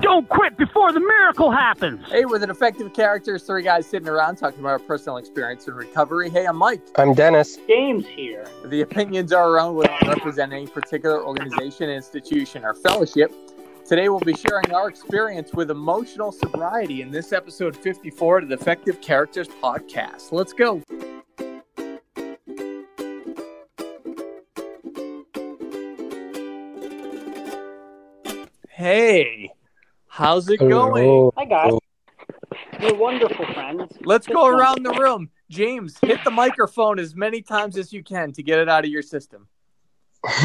Don't quit before the miracle happens. Hey, with an effective characters, three guys sitting around talking about our personal experience in recovery. Hey, I'm Mike. I'm Dennis. James here. The opinions are our own. We don't represent any particular organization, institution, or fellowship. Today, we'll be sharing our experience with emotional sobriety in this episode 54 of the Effective Characters podcast. Let's go. Hey, how's it going? Hi, guys. We're wonderful friends. Let's go around the room. James, hit the microphone as many times as you can to get it out of your system.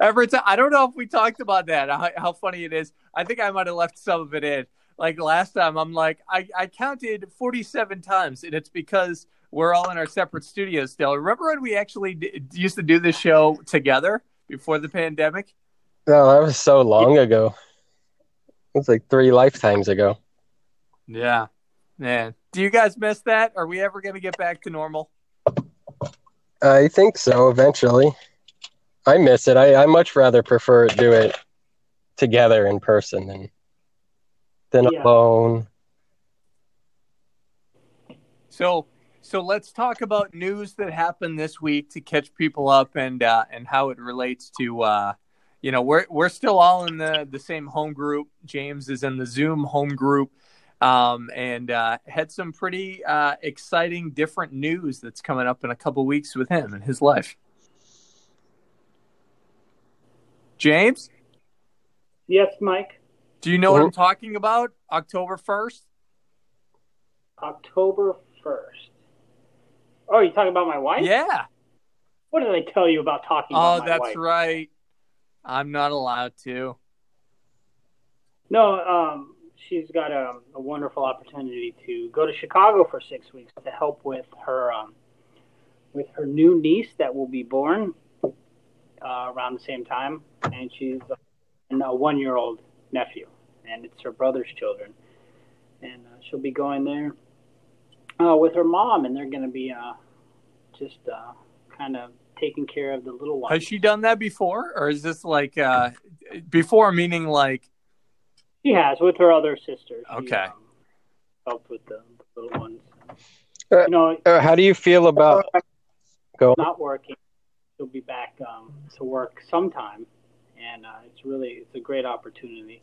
Every time, I don't know if we talked about that, how, how, funny it is. I think I might have left some of it in. Like last time, I'm like, I, I counted 47 times, and it's because we're all in our separate studios still. Remember when we actually d- used to do this show together before the pandemic? No, that was so long ago. It was like three lifetimes ago. Yeah. Man. Do you guys miss that? Are we ever going to get back to normal? I think so eventually. I miss it. I, I much rather prefer to do it together in person than than yeah. alone. So so let's talk about news that happened this week to catch people up and uh, and how it relates to uh, you know we're we're still all in the the same home group. James is in the Zoom home group um, and uh, had some pretty uh, exciting different news that's coming up in a couple weeks with him and his life. James? Yes, Mike. Do you know what I'm talking about? October 1st? October 1st. Oh, you talking about my wife? Yeah. What did I tell you about talking oh, about that's wife? right. I'm not allowed to. No, um, she's got a, a, wonderful opportunity to go to Chicago for six weeks to help with her um, with her new niece that will be born uh, around the same time, and she's a one year old nephew, and it's her brother's children, and uh, she'll be going there uh, with her mom, and they're going to be uh, just uh, kind of taking care of the little one. Has she done that before, or is this like uh, before? Meaning like she has with her other sisters. Okay. She, um, helped with the, the little ones. Uh, you know, uh, how do you feel about go not working? She'll be back um, to work sometime, and uh, it's really it's a great opportunity.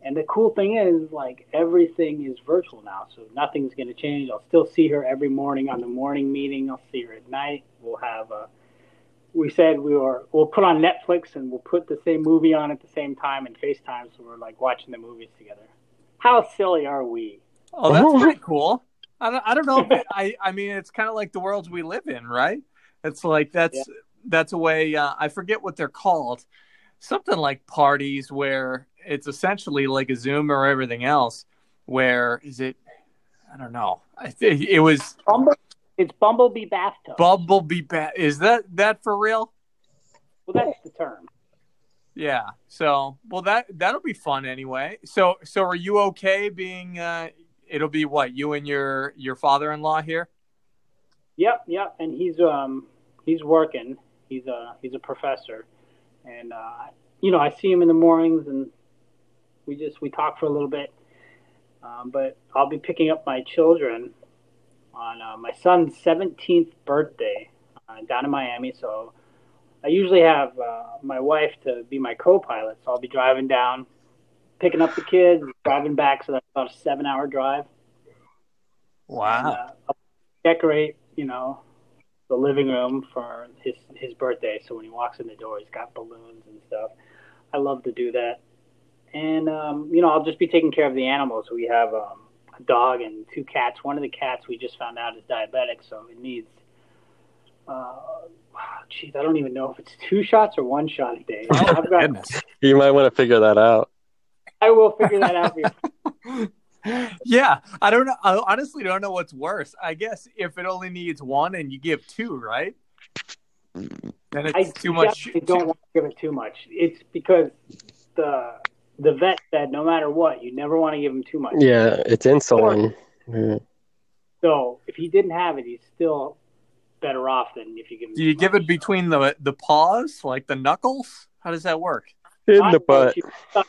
And the cool thing is, like everything is virtual now, so nothing's going to change. I'll still see her every morning on the morning meeting. I'll see her at night. We'll have a we said we were we'll put on Netflix and we'll put the same movie on at the same time and FaceTime, so we're like watching the movies together. How silly are we? Oh, that's pretty cool. I don't, I don't know if it, I I mean it's kind of like the worlds we live in, right? It's like that's yeah. that's a way. Uh, I forget what they're called. Something like parties where it's essentially like a Zoom or everything else. Where is it? I don't know. I think it was. Bumble it's Bumblebee bathtub. Bumblebee bath. Is that that for real? Well, that's the term. Yeah. So, well, that that'll be fun anyway. So, so are you okay being? Uh, it'll be what you and your your father-in-law here. Yep, yep. And he's um he's working. He's a he's a professor, and uh, you know I see him in the mornings, and we just we talk for a little bit. Um, but I'll be picking up my children on uh, my son's 17th birthday uh, down in Miami. So I usually have uh, my wife to be my co-pilot. So I'll be driving down, picking up the kids, driving back. So that's about a seven-hour drive. Wow. And, decorate, you know, the living room for his his birthday. So when he walks in the door, he's got balloons and stuff. I love to do that. And um, you know, I'll just be taking care of the animals. We have um, dog and two cats. One of the cats we just found out is diabetic, so it needs uh, Jeez, I don't even know if it's two shots or one shot a day. Oh, I've got. You might want to figure that out. I will figure that out. Yeah, I don't know. I honestly don't know what's worse. I guess if it only needs one and you give two, right? Then it's I too much. definitely don't want to give it too much. It's because the the vet said no matter what, you never want to give him too much. Yeah, it's insulin. Yeah. So if he didn't have it, he's still better off than if you give him. Do you too give much. it between the the paws, like the knuckles? How does that work? In I the butt. She lifts, up,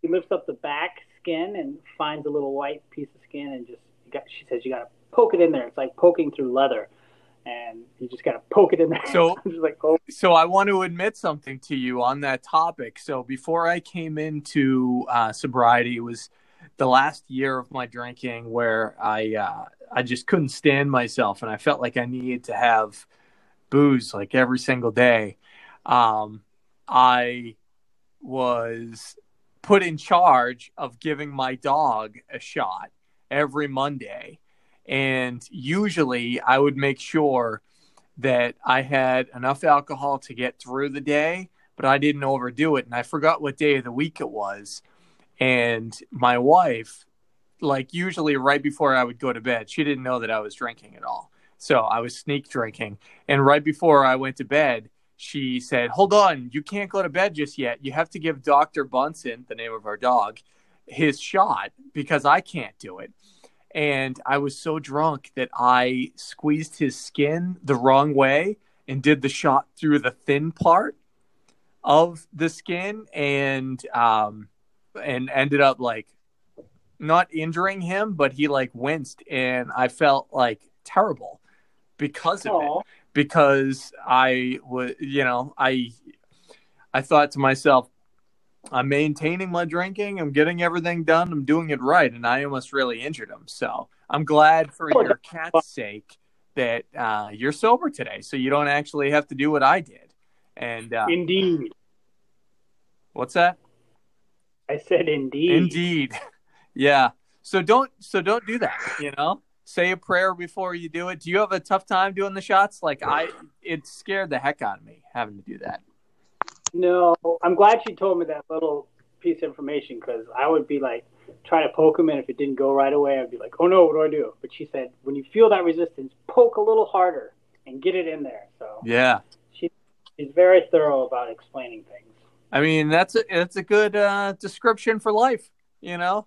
she lifts up the back skin and finds a little white piece of skin and just got, she says you got to poke it in there. It's like poking through leather, and you just got to poke it in there. So- like, oh, So I want to admit something to you on that topic. So before I came into uh, sobriety, it was the last year of my drinking where I uh, I just couldn't stand myself, and I felt like I needed to have booze like every single day. Um, I was put in charge of giving my dog a shot every Monday, and usually I would make sure that I had enough alcohol to get through the day, but I didn't overdo it. And I forgot what day of the week it was. And my wife, like usually right before I would go to bed, she didn't know that I was drinking at all. So I was sneak drinking. And right before I went to bed, she said, Hold on, you can't go to bed just yet. You have to give Dr. Bunsen, the name of our dog, his shot because I can't do it and I was so drunk that I squeezed his skin the wrong way and did the shot through the thin part of the skin and um and ended up like not injuring him but he like winced and I felt like terrible because of it. Oh, because I was you know I I thought to myself I'm maintaining my drinking. I'm getting everything done. I'm doing it right, and I almost really injured him. So I'm glad for your cat's sake that uh, you're sober today, so you don't actually have to do what I did. And uh, indeed. what's that? I said indeed. Indeed, yeah. So don't so don't do that. You know, say a prayer before you do it. Do you have a tough time doing the shots? Like I, it scared the heck out of me having to do that. No, I'm glad she told me that little piece of information because I would be like, try to poke him, and if it didn't go right away, I'd be like, oh no, what do I do? But she said, when you feel that resistance, poke a little harder and get it in there. So Yeah. she's very thorough about explaining things. I mean, that's a that's a good uh, description for life. You know,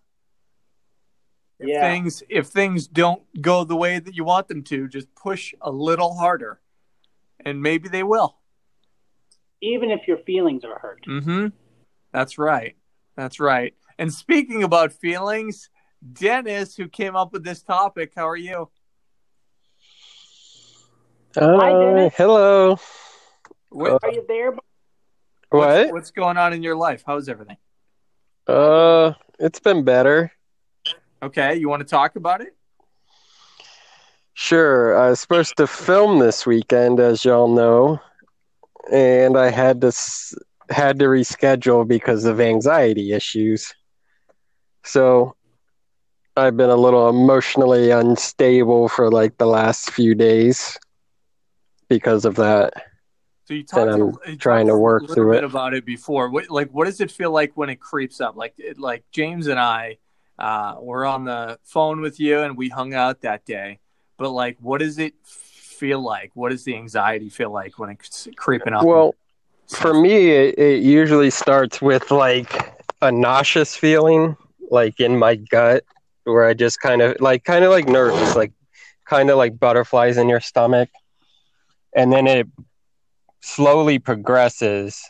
if Yeah. things if things don't go the way that you want them to, just push a little harder, and maybe they will. Even if your feelings are hurt. Mm-hmm. That's right. That's right. And speaking about feelings, Dennis, who came up with this topic, how are you? Hi, Uh, Dennis. hello. What, Are you there? What? What's, what's going on in your life? How's everything? Uh, it's been better. Okay, you want to talk about it? Sure. I was supposed to film this weekend, as y'all know, and I had to had to reschedule because of anxiety issues. So I've been a little emotionally unstable for like the last few days because of that. So you talked, And I'm trying to work a through bit it. about it before. What, like, what does it feel like when it creeps up? Like, it, like James and I uh, were on the phone with you, and we hung out that day. But like, what does it feel like? What does the anxiety feel like when it's creeping up? Well, for me, it, it usually starts with like a nauseous feeling, like in my gut, where I just kind of like, kind of like nervous, like kind of like butterflies in your stomach. And then it slowly progresses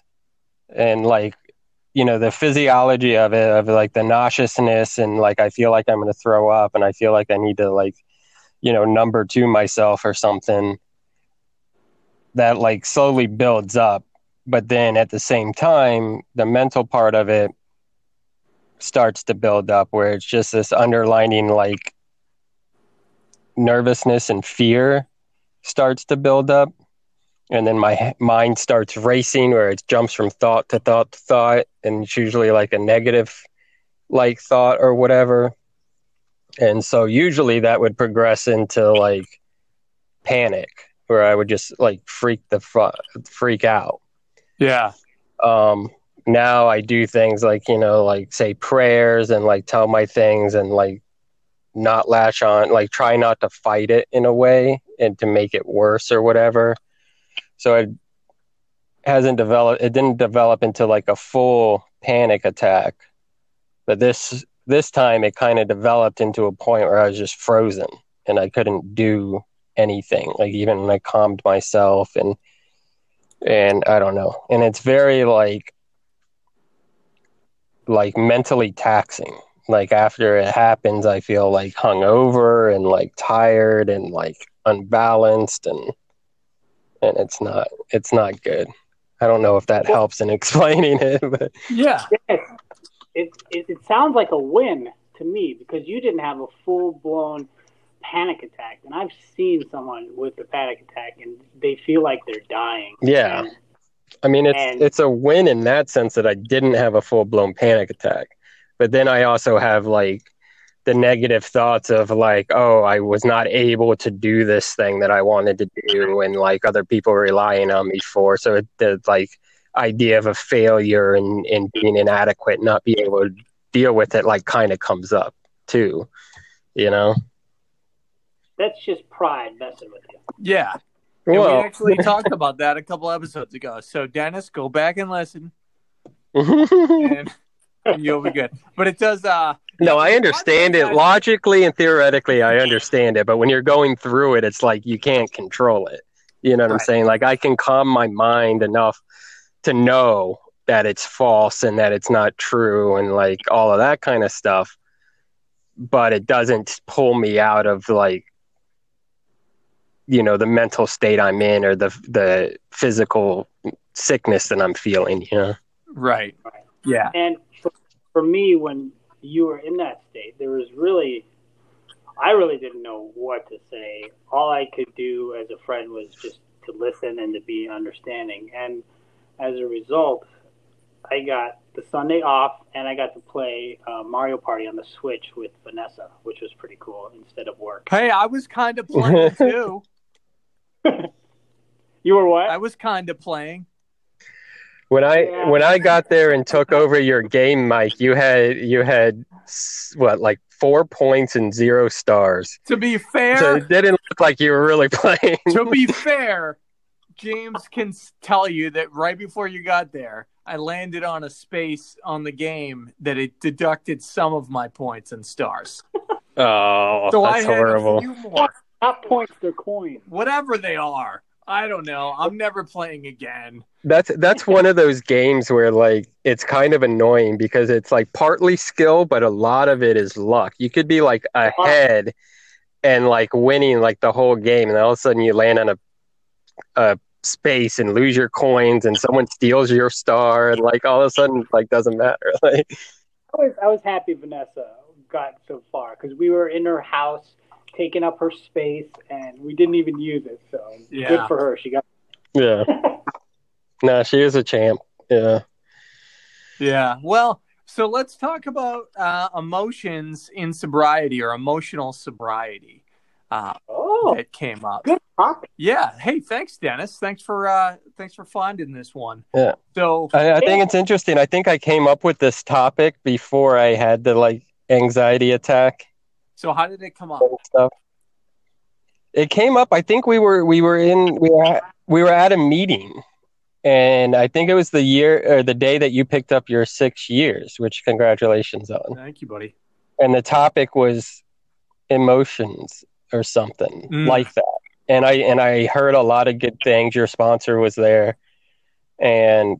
and like, you know, the physiology of it, of like the nauseousness, and like I feel like I'm going to throw up and I feel like I need to like, you know, number two myself or something that like slowly builds up. But then at the same time the mental part of it starts to build up where it's just this underlining like nervousness and fear starts to build up. And then my mind starts racing where it jumps from thought to thought to thought. And it's usually like a negative like thought or whatever and so usually that would progress into like panic where I would just like freak the fu- freak out. Yeah. Um, now I do things like you know, like say prayers and like tell my things and like not latch on, like try not to fight it in a way and to make it worse or whatever. So it hasn't developed. It didn't develop into like a full panic attack, but this this time it kind of developed into a point where I was just frozen and I couldn't do anything. Like even when I calmed myself and and I don't know. And it's very like like mentally taxing. Like after it happens, I feel like hungover and like tired and like unbalanced and and it's not it's not good. I don't know if that helps in explaining it, but yeah, it, it it sounds like a win to me because you didn't have a full blown panic attack, and I've seen someone with a panic attack and they feel like they're dying. Yeah. And, I mean, it's and, it's a win in that sense that I didn't have a full blown panic attack, but then I also have like the negative thoughts of like, oh, I was not able to do this thing that I wanted to do, and like other people relying on me for. So it, the like idea of a failure and and being inadequate, not being able to deal with it, like kind of comes up too, you know. That's just pride messing with you. Yeah. And Well- we actually talked about that a couple episodes ago. So Dennis, go back and listen, and you'll be good. But it does. uh No, I understand it logically and theoretically. I understand it, but when you're going through it, it's like you can't control it. You know what I'm saying? Like I can calm my mind enough to know that it's false and that it's not true and like all of that kind of stuff, but it doesn't pull me out of like you know the mental state I'm in or the the physical sickness that I'm feeling. You know? Right. Yeah. And for, for me, when you were in that state, there was really, I really didn't know what to say. All I could do as a friend was just to listen and to be understanding. And as a result, I got the Sunday off and I got to play uh, Mario Party on the Switch with Vanessa, which was pretty cool instead of work. Hey, I was kind of playing too. you were what? I was kind of playing. When I when I got there and took over your game, Mike, you had you had what like four points and zero stars. To be fair, So it didn't look like you were really playing. to be fair, James can tell you that right before you got there, I landed on a space on the game that it deducted some of my points and stars. Oh, So I that's had horrible. a few points they're coins. Whatever they are. I don't know. I'm never playing again. That's that's one of those games where like it's kind of annoying because it's like partly skill, but a lot of it is luck. You could be like uh-huh. ahead and like winning like the whole game, and all of a sudden you land on a a space and lose your coins, and someone steals your star, and like all of a sudden like doesn't matter. Like I was, I was happy Vanessa got so far because we were in her house taking up her space and we didn't even use it. So Yeah. good for her. She got yeah, no, she is a champ. Yeah. Yeah. Well, so let's talk about uh, emotions in sobriety or emotional sobriety. Uh, oh, that came up. Good topic. Yeah. Hey, thanks, Dennis. Thanks for uh, thanks for finding this one. Yeah. So I, I think it's interesting. I think I came up with this topic before I had the like anxiety attack. so how did it come up? stuff. It came up. I think we were we were in we were at, we were at a meeting, and I think it was the year or the day that you picked up your six years, which congratulations on. Thank you, buddy. And the topic was emotions or something Mm. like that. And I and I heard a lot of good things. Your sponsor was there, and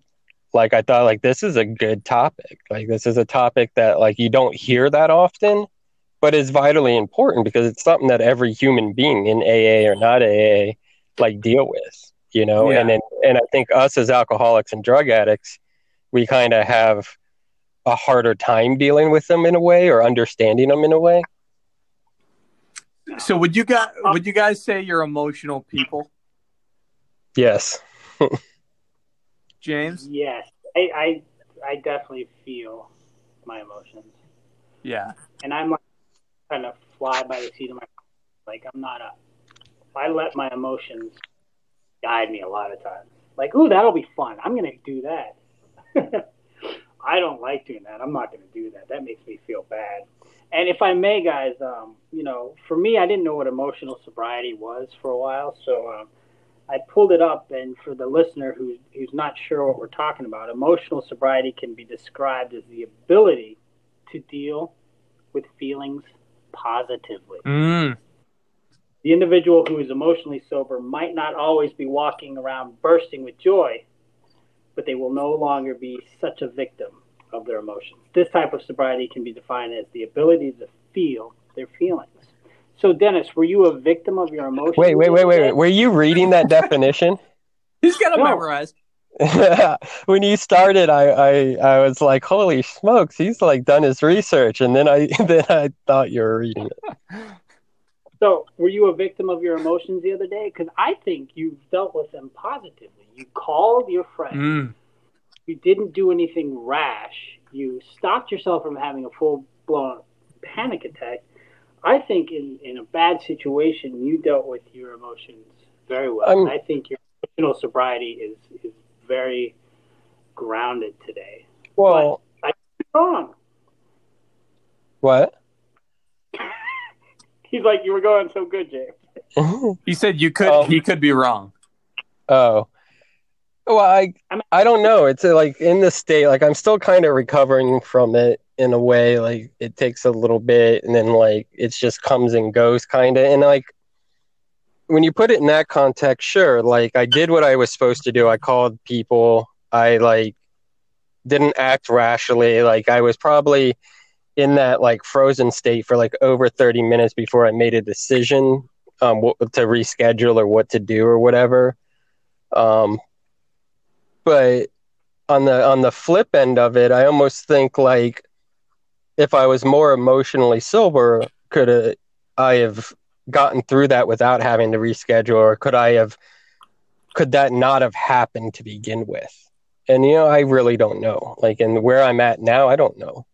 like I thought, like this is a good topic. Like this is a topic that like you don't hear that often, but is vitally important because it's something that every human being in AA or not AA like deal with, you know. Yeah. And then and I think us as alcoholics and drug addicts, we kind of have a harder time dealing with them in a way or understanding them in a way. So would you guys would you guys say you're emotional people, Yes. James? yes. I, I I definitely feel my emotions, Yeah. and I'm like kind of fly by the seat of my like I'm not a. I let my emotions guide me a lot of times. Like, ooh, that'll be fun. I'm going to do that. I don't like doing that. I'm not going to do that. That makes me feel bad. And if I may, guys, um, you know, for me, I didn't know what emotional sobriety was for a while, so um, I pulled it up. And for the listener who's who's not sure what we're talking about, emotional sobriety can be described as the ability to deal with feelings positively. Mm. The individual who is emotionally sober might not always be walking around bursting with joy, but they will no longer be such a victim of their emotions. This type of sobriety can be defined as the ability to feel their feelings. So, Dennis, were you a victim of your emotions? Wait, wait, wait, wait, wait. Were you reading that definition? He's got it No. memorized. when you started, I, I I was like, "Holy smokes, he's like done his research," and then I then I thought you were reading it. So, were you a victim of your emotions the other day? Because I think you dealt with them positively. You called your friend. Mm. You didn't do anything rash. You stopped yourself from having a full blown panic attack. I think in, in a bad situation, you dealt with your emotions very well. I'm- I think your emotional sobriety is, is very grounded today. Well, I wrong. what? He's like, you were going so good, James. He said you could. Oh. he could be wrong. Oh. Well, I I don't know. It's uh, like in the state, like I'm still kind of recovering from it in a way. Like it takes a little bit, and then like it just comes and goes, kind of. And like when you put it in that context, sure. Like I did what I was supposed to do. I called people. I like didn't act rashly. Like I was probably in that like frozen state for like over 30 minutes before I made a decision um, what, to reschedule or what to do or whatever. Um, but on the on the flip end of it, I almost think like if I was more emotionally sober, could I have gotten through that without having to reschedule, or could I have could that not have happened to begin with? And you know, I really don't know. Like, and where I'm at now, I don't know.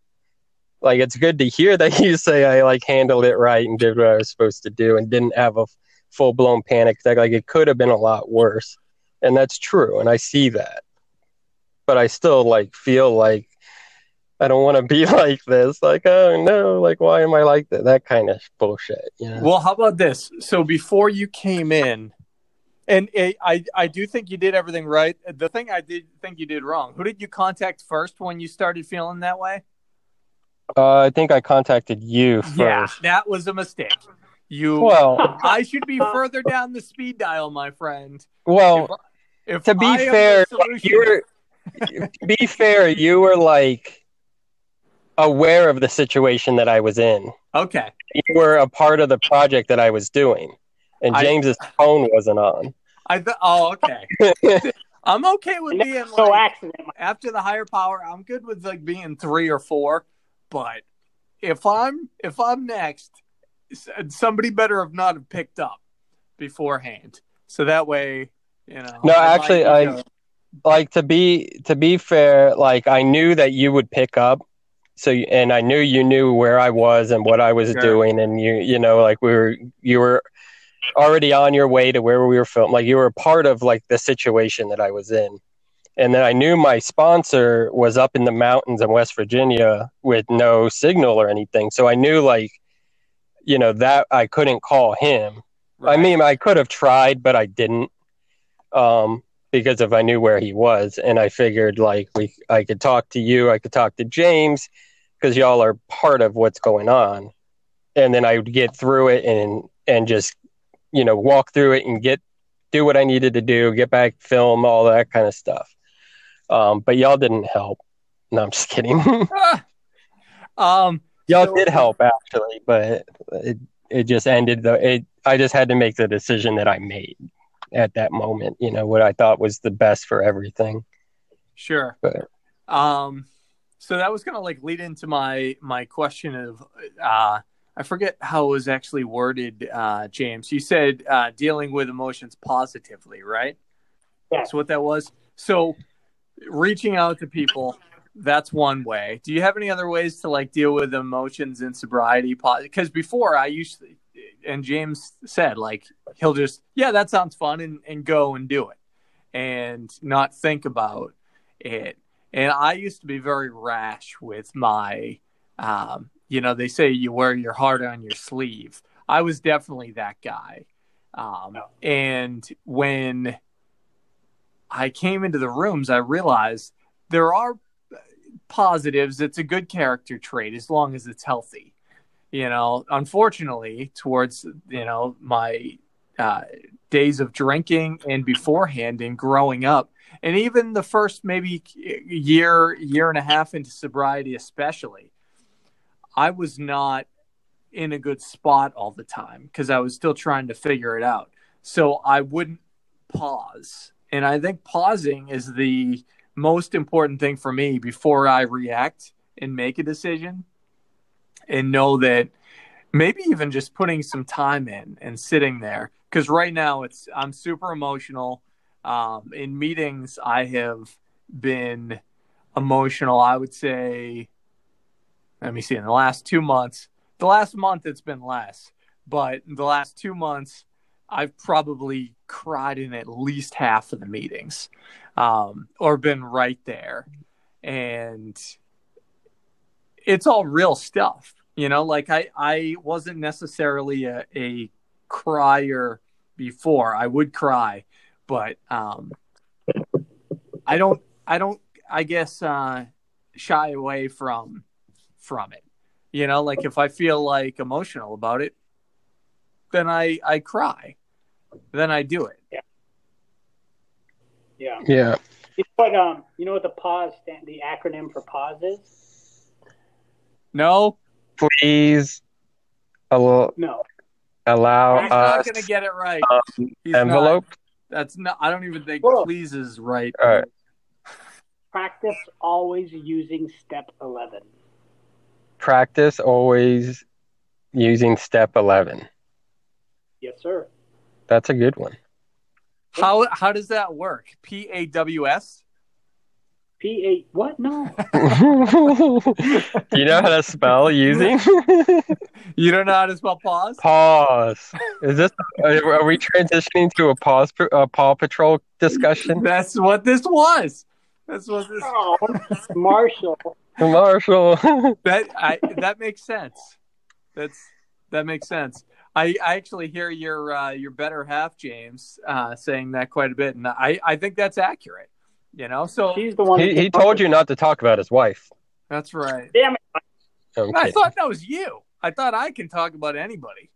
Like, it's good to hear that you say I like handled it right and did what I was supposed to do and didn't have a full blown panic attack. Like, it could have been a lot worse, and that's true, and I see that. But I still like feel like I don't want to be like this. Like, oh no, like why am I like that? That kind of bullshit. You know? Well, how about this? So before you came in, and it, I I do think you did everything right. The thing I did think you did wrong. Who did you contact first when you started feeling that way? Uh, I think I contacted you first. Yeah, that was a mistake. You Well- I should be further down the speed dial, my friend. Well, If, if to be I fair, solution- you were to be fair, you were like aware of the situation that I was in. okay. You were a part of the project that I was doing, and I- James's phone wasn't on. I th- oh okay. I'm okay with being No like accident. after the higher power. I'm good with like being three or four, but if I'm if I'm next, somebody better have not have picked up beforehand, so that way you know. No, I actually, be I like to be to be fair. Like I knew that you would pick up, so and I knew you knew where I was and what I was Sure. doing, and you you know like we were you were already on your way to where we were filming. Like you were a part of like the situation that I was in. And then I knew my sponsor was up in the mountains in West Virginia with no signal or anything. So I knew like, you know, that I couldn't call him. I mean, I could have tried, but I didn't. Um, because if I knew where he was and I figured like we I could talk to you, I could talk to James because y'all are part of what's going on. And then I would get through it and and just you know walk through it and get do what I needed to do, get back, film, all that kind of stuff. Um, but y'all didn't help. No, I'm just kidding. um, y'all so- did help actually, but it it just ended the it. I just had to make the decision that I made at that moment. You know what I thought was the best for everything. Sure. But Um, so that was gonna like lead into my my question of uh, I forget how it was actually worded, uh, James. You said uh, dealing with emotions positively, right? Yeah. That's what that was. So reaching out to people, that's one way. Do you have any other ways to like deal with emotions in sobriety? Because before I used to, and James said, like he'll just yeah, that sounds fun, and and go and do it, and not think about it. And I used to be very rash with my, um, you know, they say you wear your heart on your sleeve. I was definitely that guy. Um, and when I came into the rooms, I realized there are positives. It's a good character trait as long as it's healthy. You know, unfortunately, towards you know my uh, days of drinking and beforehand and growing up, and even the first maybe year, year and a half into sobriety, especially, I was not in a good spot all the time because I was still trying to figure it out. So I wouldn't pause. And I think pausing is the most important thing for me before I react and make a decision and know that maybe even just putting some time in and sitting there because right now it's I'm super emotional. Um, in meetings, I have been emotional. I would say, let me see, in the last two months, the last month it's been less, but the last two months, I've probably cried in at least half of the meetings, um, or been right there, and it's all real stuff. You know, like I I wasn't necessarily a, a crier before. I would cry, but um, I don't I don't I guess uh, shy away from from it. You know, like if I feel like emotional about it, then I I cry. Then I do it. Yeah. Yeah. Yeah. You know what um you know what the pause stand the acronym for pause is? No. Please allow No. allow He's us not gonna get it right. um, He's not. envelope. That's not. I don't even think Whoa. please is right. All right. Practice always using step eleven. Practice always using step eleven. Yes, sir. That's a good one. How how does that work? P A W S. P eight what? No. Do you know how to spell using? You don't know how to spell pause? pause. Is this? Are we transitioning to a pause? A Paw Patrol discussion? That's what this was. That's what this. oh, Marshall. Marshall. That I that makes sense. That's that makes sense. I, I actually hear your uh, your better half, James, uh, saying that quite a bit, and I, I think that's accurate. You know, so he's the one. he, he told you not to talk about his wife. that's right. Damn it! I'm I kidding. thought that was you. I thought I can talk about anybody.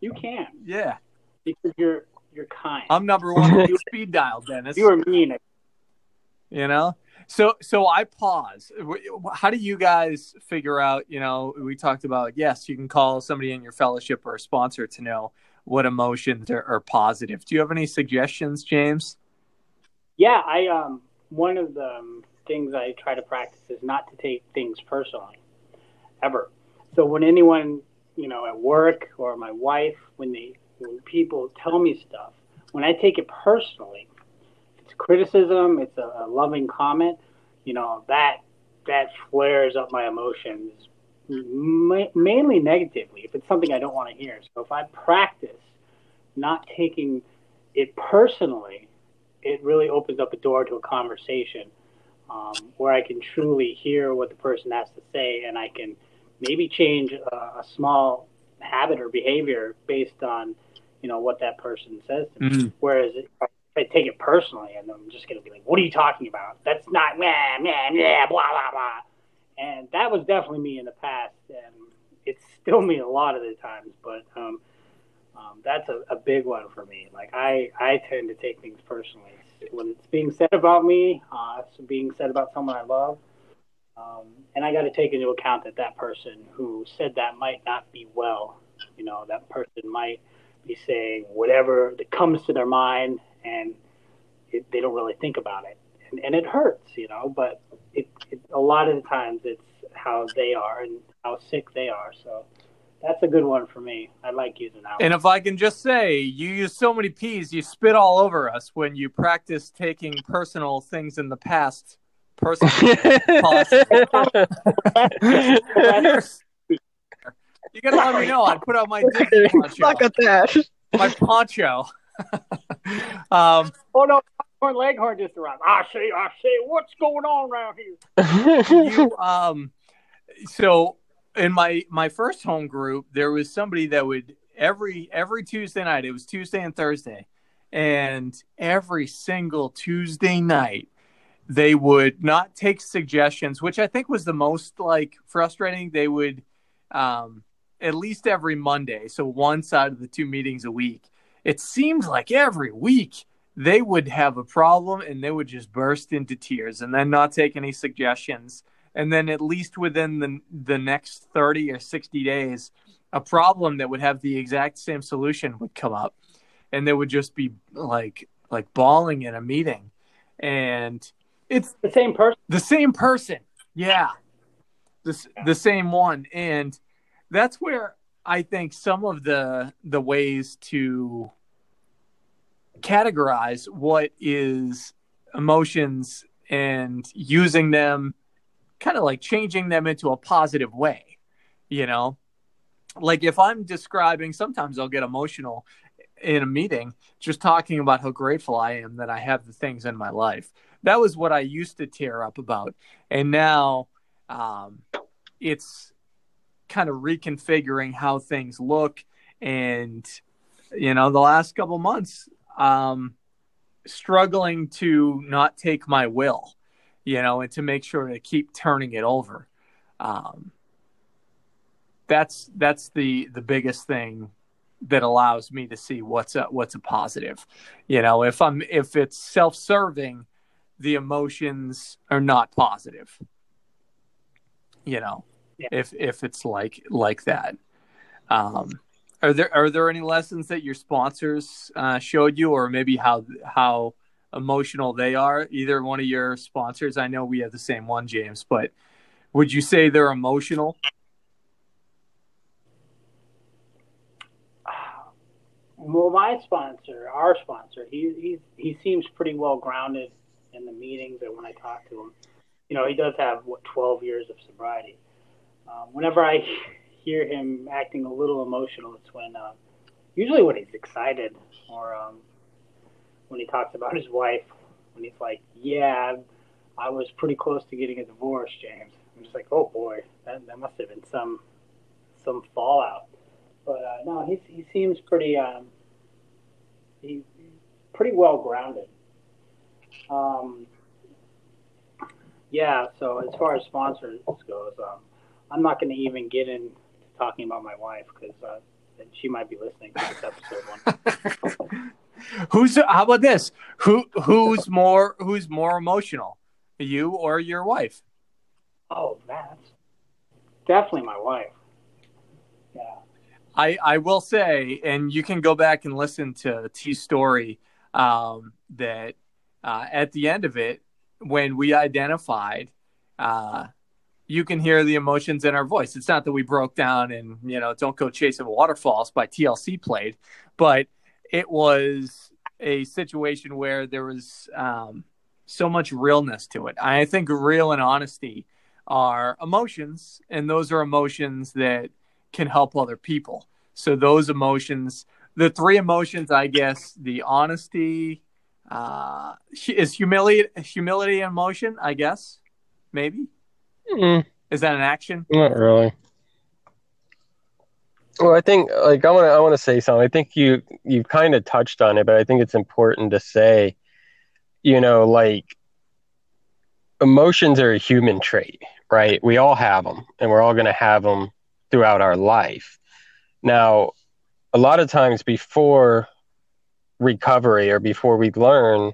You can Yeah, because you're you're kind. I'm number one on the speed dial, Dennis. you are mean. you know so so i pause how do you guys figure out you know we talked about yes you can call somebody in your fellowship or a sponsor to know what emotions are, are positive do you have any suggestions james Yeah, I um one of the um, things I try to practice is not to take things personally, ever. So when anyone, you know, at work or my wife, when they when people tell me stuff, when I take it personally, it's criticism, it's a, a loving comment, you know, that that flares up my emotions ma- mainly negatively if it's something I don't want to hear. So if I practice not taking it personally, it really opens up a door to a conversation um, where I can truly hear what the person has to say, and I can maybe change a, a small habit or behavior based on, you know, what that person says to me. Mhm. Whereas if I take it personally, and I'm just going to be like, "What are you talking about? That's not meh, meh, meh, blah blah blah," and that was definitely me in the past, and it's still me a lot of the times, but. Um, um, that's a, a big one for me. Like I, I tend to take things personally when it's being said about me, uh, it's being said about someone I love, um, and I got to take into account that that person who said that might not be well. You know, that person might be saying whatever that comes to their mind, and it, they don't really think about it, and, and it hurts. You know, but it, it a lot of the times it's how they are and how sick they are. So that's a good one for me. I like using that. and if i can just say you use so many p's you spit all over us when you practice taking personal things in the past personally You're- You gotta let me know. I'd put on my Disney poncho. Look at that. My poncho. um, oh no, Leghorn Leghorn just arrived. I see, I see. What's going on around here? you, um, so in my my first home group, there was somebody that would every every Tuesday night. It was Tuesday and Thursday, and every single Tuesday night they would not take suggestions, which I think was the most like frustrating. They would um, at least every Monday, so one side of the two meetings a week. It seemed like every week they would have a problem and they would just burst into tears and then not take any suggestions. And then at least within the the next 30 or 60 days, a problem that would have the exact same solution would come up and they would just be like like bawling in a meeting. And it's the same person. The same person. Yeah. The the same one and that's where I think some of the the ways to categorize what is emotions and using them kind of like changing them into a positive way you know? Like if i'm describing sometimes i'll get emotional in a meeting just talking about how grateful i am that i have the things in my life. That was what i used to tear up about. And now um, it's kind of reconfiguring how things look. And you know the last couple months um struggling to not take my will you know and to make sure to keep turning it over um that's that's the the biggest thing that allows me to see what's a what's a positive you know if i'm if it's self-serving the emotions are not positive you know yeah. if if it's like like that. Um, are there are there any lessons that your sponsors uh, showed you, or maybe how how emotional they are? Either one of your sponsors. I know we have the same one, James, but would you say they're emotional? Well, my sponsor, our sponsor, he he he seems pretty well grounded in the meetings and when I talk to him. You know, he does have what twelve years of sobriety um, whenever I hear him acting a little emotional, it's when uh, usually when he's excited or um, when he talks about his wife. When he's like, "Yeah, I was pretty close to getting a divorce, James." I'm just like, "Oh boy, that, that must have been some some fallout." But uh, no, he he seems pretty um, he's pretty well grounded. Um, yeah. So as far as sponsors goes, um, I'm not going to even get into talking about my wife because uh, she might be listening to this episode one. who's how about this? Who who's more who's more emotional, you or your wife? Oh, that's definitely my wife. Yeah. I I will say, and you can go back and listen to T's story. Um, that uh, at the end of it, when we identified uh, you can hear the emotions in our voice. It's not that we broke down and, you know, Don't Go Chasing Waterfalls by TLC played, but it was a situation where there was um, so much realness to it. I think real and honesty are emotions, and those are emotions that can help other people. So those emotions, the three emotions, I guess, the honesty uh, is humility, humility, and emotion. I guess, maybe. Mm. Is that an action? Not really. Well, I think like I want to I want to say something. I think you you've kind of touched on it, but I think it's important to say, you know, like emotions are a human trait, right? We all have them, and we're all going to have them throughout our life. Now, a lot of times before recovery or before we learn,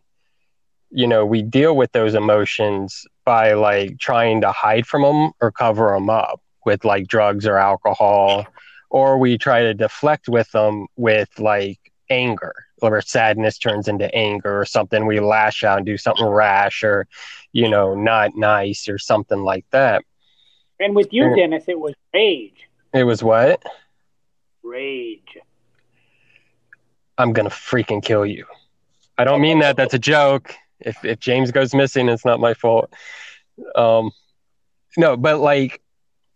you know, we deal with those emotions by like trying to hide from them or cover them up with like drugs or alcohol, or we try to deflect with them with like anger or sadness turns into anger or something. We lash out and do something rash or, you know, not nice or something like that. And with you, and Dennis, it was rage. It was what? Rage. I'm going to freaking kill you. I don't mean that. That's a joke if if James goes missing, it's not my fault. Um, no, but like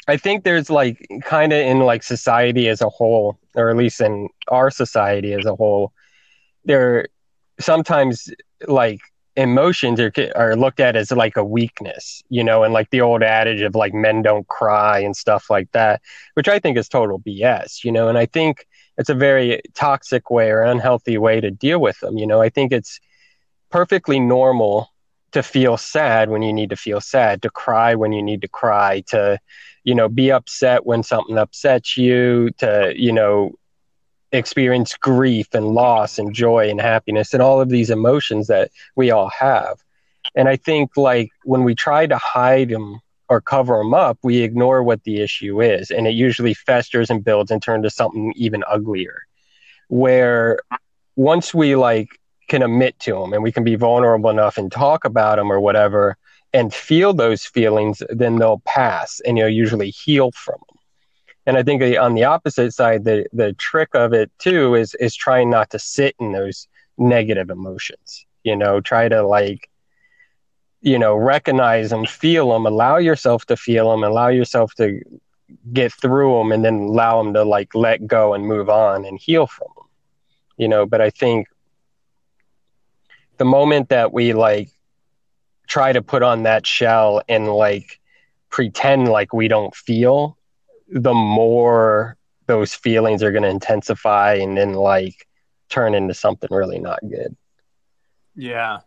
I think there's like kind of in like society as a whole, or at least in our society as a whole, there sometimes like emotions are are looked at as like a weakness, you know, and like the old adage of like men don't cry and stuff like that, which I think is total BS, you know, and I think it's a very toxic way or unhealthy way to deal with them, you know. I think it's perfectly normal to feel sad when you need to feel sad, to cry when you need to cry, to you know, be upset when something upsets you, to, you know, experience grief and loss and joy and happiness and all of these emotions that we all have. And I think, like, when we try to hide them or cover them up, we ignore what the issue is. And it usually festers and builds and turns to something even uglier. Where once we, like, can admit to them and we can be vulnerable enough and talk about them or whatever, and feel those feelings, then they'll pass and you'll usually heal from them. And I think uh, on the opposite side, the the trick of it too is is trying not to sit in those negative emotions. You know, try to like, you know, recognize them, feel them, allow yourself to feel them, allow yourself to get through them, and then allow them to like let go and move on and heal from them. You know, but I think the moment that we like try to put on that shell and like pretend like we don't feel, the more those feelings are going to intensify and then like turn into something really not good. Yeah.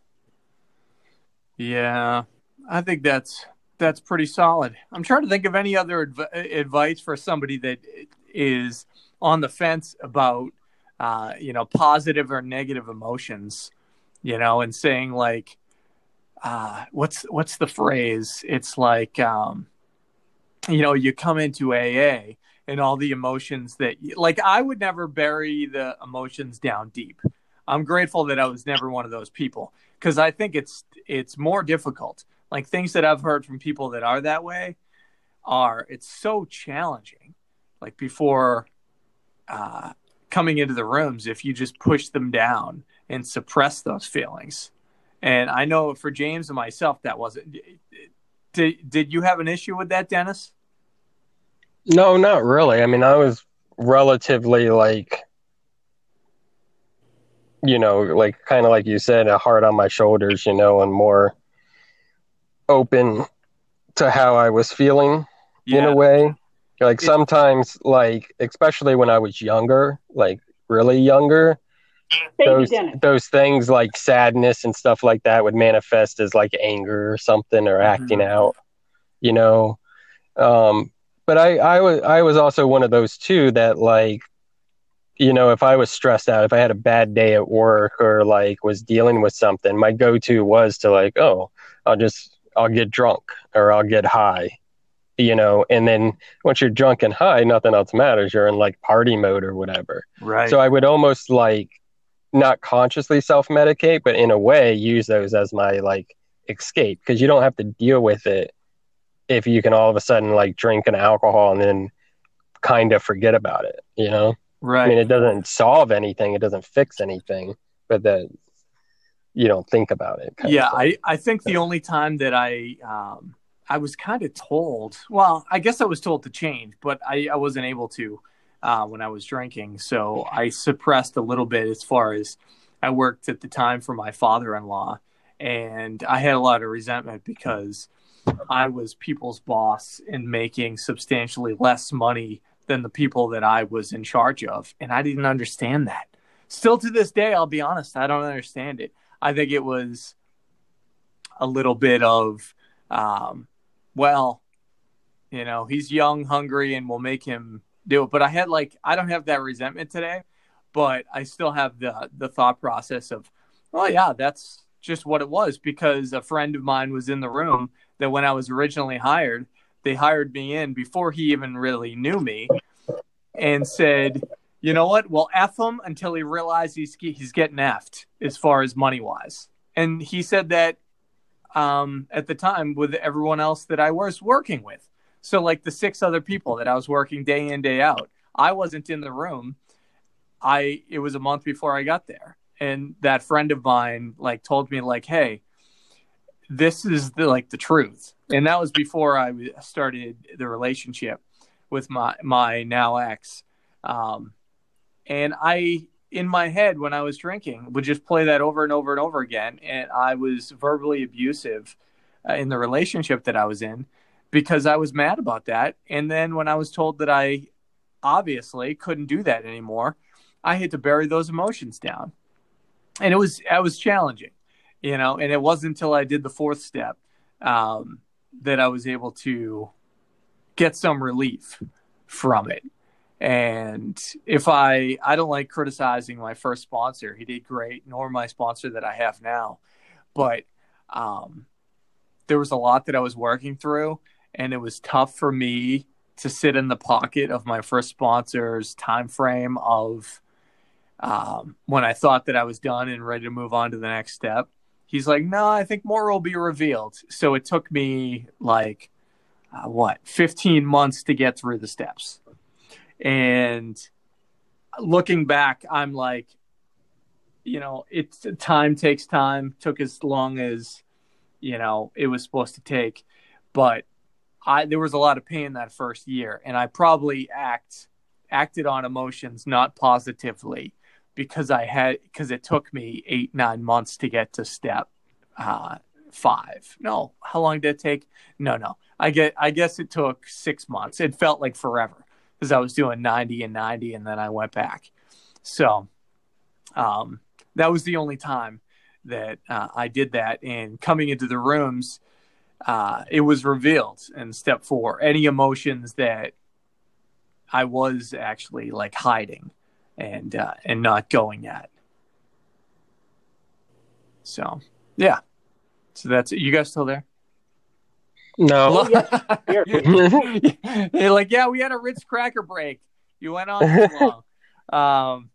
Yeah. I think that's that's pretty solid. I'm trying to think of any other adv- advice for somebody that is on the fence about uh, you know positive or negative emotions, you know, and saying like uh, what's what's the phrase? It's like um, you know, you come into AA and all the emotions that like I would never bury the emotions down deep. I'm grateful that I was never one of those people because I think it's it's more difficult. Like things that I've heard from people that are that way are it's so challenging. Like before uh, coming into the rooms, if you just push them down and suppress those feelings, and I know for James and myself, that wasn't. Did Did you have an issue with that, Dennis? No, not really. I mean, I was relatively like, you know, like kind of like you said, a heart on my shoulders, you know, and more open to how I was feeling yeah. in a way. Like sometimes, like especially when I was younger, like really younger, those those things like sadness and stuff like that would manifest as like anger or something or mm-hmm. acting out you know? Um but i i was i was also one of those too that like you know if i was stressed out if i had a bad day at work or like was dealing with something my go-to was to like oh i'll just i'll get drunk or i'll get high you know? And then once you're drunk and high nothing else matters. You're in like party mode or whatever. Right. So i would almost like not consciously self medicate, but in a way use those as my like escape because you don't have to deal with it if you can all of a sudden like drink an alcohol and then kind of forget about it, you know? Right. I mean, it doesn't solve anything, it doesn't fix anything, but that you don't think about it. Yeah, I, I think the only time that I um, I was kind of told, well, I guess I was told to change, but I, I wasn't able to uh, when I was drinking. So I suppressed a little bit as far as I worked at the time for my father in law. And I had a lot of resentment because I was people's boss and making substantially less money than the people that I was in charge of. And I didn't understand that. Still to this day, I'll be honest, I don't understand it. I think it was a little bit of, um, well, you know, he's young, hungry, and we'll make him do it. But I had like I don't have that resentment today, but I still have the the thought process of, oh yeah, that's just what it was because a friend of mine was in the room that when I was originally hired, they hired me in before he even really knew me and said, you know what? Well, F him until he realizes he's, he's getting effed as far as money wise. And he said that um, at the time with everyone else that I was working with. So like the six other people that I was working day in day out, I wasn't in the room. I it was a month before I got there, and that friend of mine like told me like, hey, this is the like the truth. And that was before I started the relationship with my my now ex. Um, and I in my head when I was drinking would just play that over and over and over again, and I was verbally abusive uh, in the relationship that I was in because I was mad about that. And then when I was told that I obviously couldn't do that anymore, I had to bury those emotions down, and it was I was challenging, you know. And it wasn't until I did the fourth step um, that I was able to get some relief from it. And if I I don't like criticizing my first sponsor, he did great, nor my sponsor that I have now, but um, there was a lot that I was working through, and it was tough for me to sit in the pocket of my first sponsor's time frame of um, when I thought that I was done and ready to move on to the next step. He's like, no, I think more will be revealed. So it took me like, uh, what, 15 months to get through the steps. And looking back, I'm like, you know, it's time takes time, took as long as, you know, it was supposed to take. But I, there was a lot of pain that first year, and I probably act acted on emotions not positively because I had because it took me eight nine months to get to step uh, five. No, how long did it take? No, no. I get. I guess it took six months. It felt like forever because I was doing ninety and ninety, and then I went back. So, um, that was the only time that uh, I did that. And coming into the rooms, uh, it was revealed in step four any emotions that I was actually like hiding and uh, and not going at. So yeah, so that's it. You guys still there? No. They're like, yeah, we had a Ritz cracker break. You went on too long. um,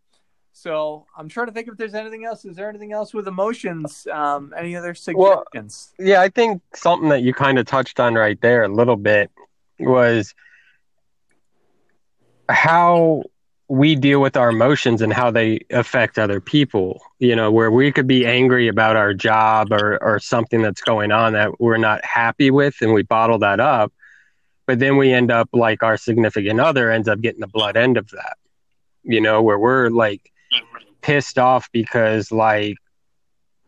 so I'm trying to think if there's anything else. Is there anything else with emotions? Um, any other suggestions? Well, yeah, I think something that you kind of touched on right there a little bit was how we deal with our emotions and how they affect other people. You know, where we could be angry about our job or, or something that's going on that we're not happy with and we bottle that up. But then we end up like our significant other ends up getting the blood end of that, you know, where we're like pissed off because like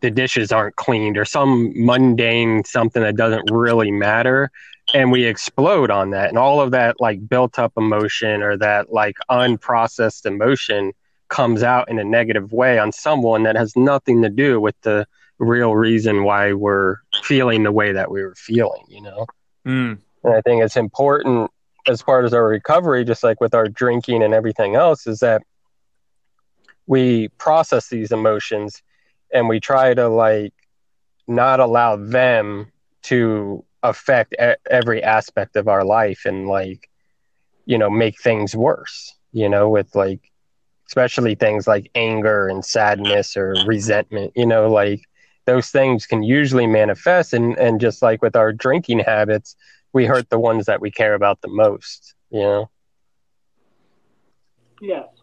the dishes aren't cleaned or some mundane something that doesn't really matter and we explode on that and all of that like built up emotion or that like unprocessed emotion comes out in a negative way on someone that has nothing to do with the real reason why we're feeling the way that we were feeling you know mm. and i think it's important as part of our recovery just like with our drinking and everything else is that we process these emotions and we try to like not allow them to affect every aspect of our life and like you know make things worse you know with like especially things like anger and sadness or resentment you know like those things can usually manifest and and just like with our drinking habits we hurt the ones that we care about the most you know? Yes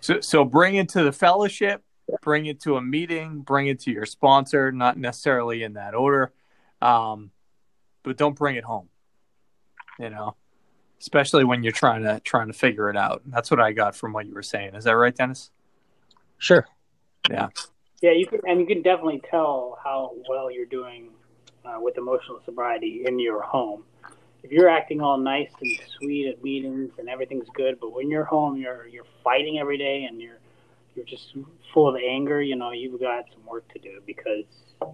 so so bring it to the fellowship bring it to a meeting bring it to your sponsor not necessarily in that order um, but don't bring it home. You know, especially when you're trying to trying to figure it out. That's what I got from what you were saying. Is that right, Dennis? Sure. Yeah. Yeah, you can, and you can definitely tell how well you're doing uh, with emotional sobriety in your home. If you're acting all nice and sweet at meetings and everything's good, but when you're home, you're you're fighting every day and you're you're just full of anger. You know, you've got some work to do because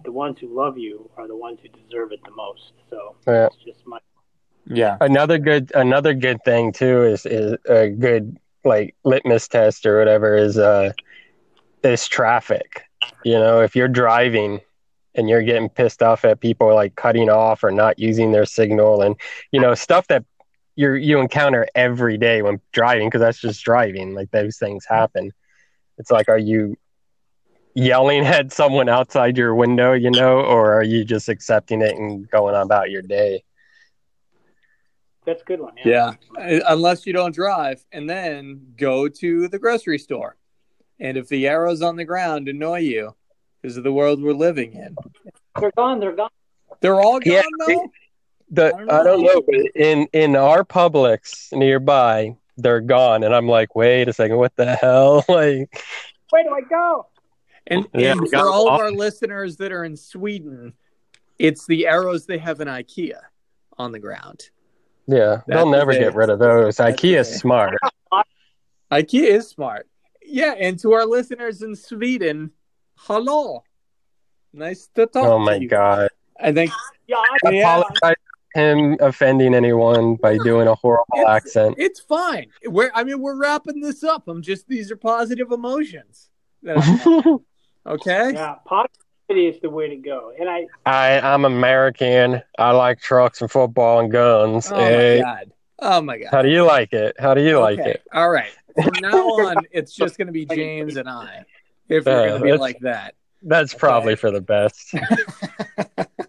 the ones who love you are the ones who deserve it the most. So yeah. it's just my yeah. Another good another good thing too is is a good like litmus test or whatever is uh is traffic. You know, if you're driving and you're getting pissed off at people like cutting off or not using their signal and you know stuff that you you encounter every day when driving because that's just driving like those things happen it's like are you yelling at someone outside your window, you know, or are you just accepting it and going about your day? That's a good one. Yeah. yeah. Uh, unless you don't drive and then go to the grocery store. And if the arrows on the ground annoy you because of the world we're living in, they're gone. They're gone. They're all gone Yeah, though. The I I don't don't, know. know, but in in our Publix nearby, they're gone, and I'm like, wait a second, what the hell? Like, Where do I go? And, Yeah, and for got all of our listeners that are in Sweden, it's the arrows they have in IKEA on the ground. yeah, they'll never the get rid of those. That's the IKEA's thing. smart. IKEA is smart. Yeah, and to our listeners in Sweden, hello. Nice to talk Oh to my you. god. Oh, I think Yeah, I Yeah. apologize him offending anyone by doing a horrible It's- accent. it's fine. We're I mean we're wrapping this up. I'm just these are positive emotions. okay? yeah. Positivity is the way to go. And I, I I'm American. I like trucks and football and guns. Oh Hey, my eh? god. Oh my god. how do you like it? How do you like it? All right. From now on, it's just going to be James and I. If you're Uh, going to be like that. That's probably for the best.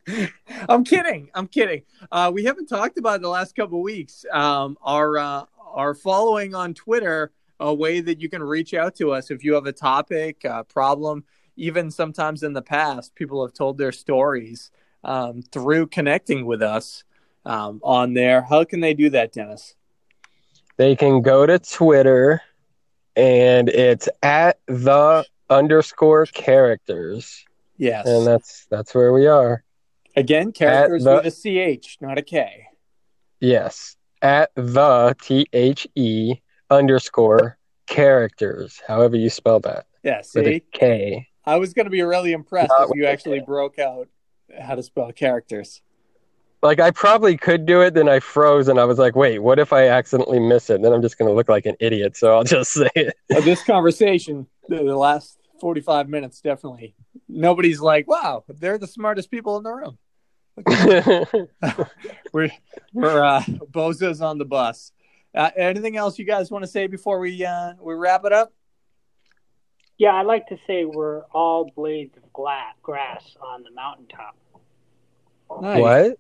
I'm kidding. I'm kidding. Uh, we haven't talked about it the last couple of weeks. Um, our uh, our following on Twitter, a way that you can reach out to us if you have a topic, a problem. Even sometimes in the past, people have told their stories um, through connecting with us um, on there. How can they do that, Dennis? They can go to Twitter and it's at the underscore characters. Yes. And that's that's where we are. Again, characters the- with a CH, not a K. Yes. At the T H E underscore characters. However you spell that. Yeah, With a K. I was going to be really impressed Not if you actually broke out how to spell characters. Like I probably could do it, then I froze and I was like, wait, what if I accidentally miss it? Then I'm just gonna look like an idiot, so I'll just say it. This conversation, the last 45 minutes, definitely. Nobody's like, wow, they're the smartest people in the room. We're, we're uh, bozos on the bus. Uh, anything else you guys want to say before we uh, we wrap it up? yeah, i'd like to say we're all blades of gla- grass on the mountaintop. Nice. what?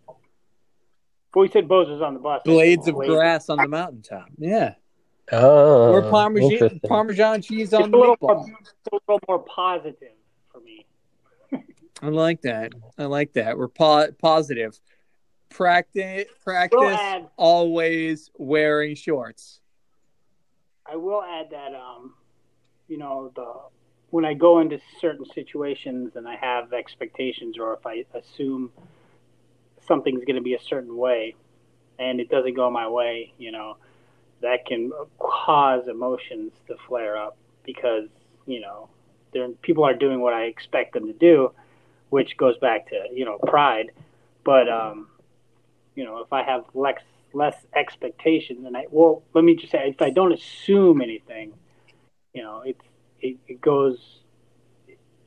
But we said Bose was on the bus. Blades of Blades. grass on the mountaintop. Yeah. Oh or Parmesan. Parmesan cheese It's on a the little, meatball. more, a little more positive for me. I like that. I like that. We're po- positive. Practice, practice. Add- always wearing shorts. I will add that um, you know, the when I go into certain situations and I have expectations, or if I assume something's going to be a certain way, and it doesn't go my way, you know, that can cause emotions to flare up because you know, people are doing what I expect them to do, which goes back to you know pride. But um, you know, if I have less less expectation, then I well, let me just say, if I don't assume anything, you know, it's it, it goes.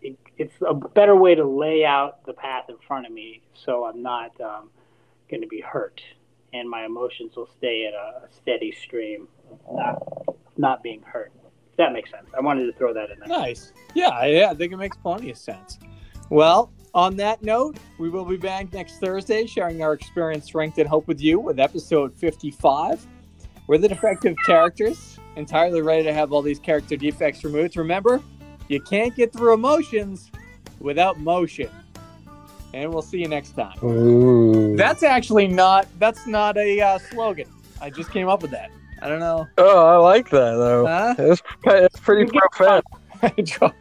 It, it's a better way to lay out the path in front of me, so I'm not um, going to be hurt, and my emotions will stay at a steady stream, not not being hurt. If that makes sense. I wanted to throw that in there. Nice. Yeah, yeah, I think it makes plenty of sense. Well, on that note, we will be back next Thursday sharing our experience, strength, and hope with you with episode 55. We're the defective characters, entirely ready to have all these character defects removed. Remember, you can't get through emotions without motion. And we'll see you next time. Ooh. That's actually not that's not a uh, slogan. I just came up with that. I don't know. Oh, I like that though. Huh? It's, it's pretty profound. Enjoy.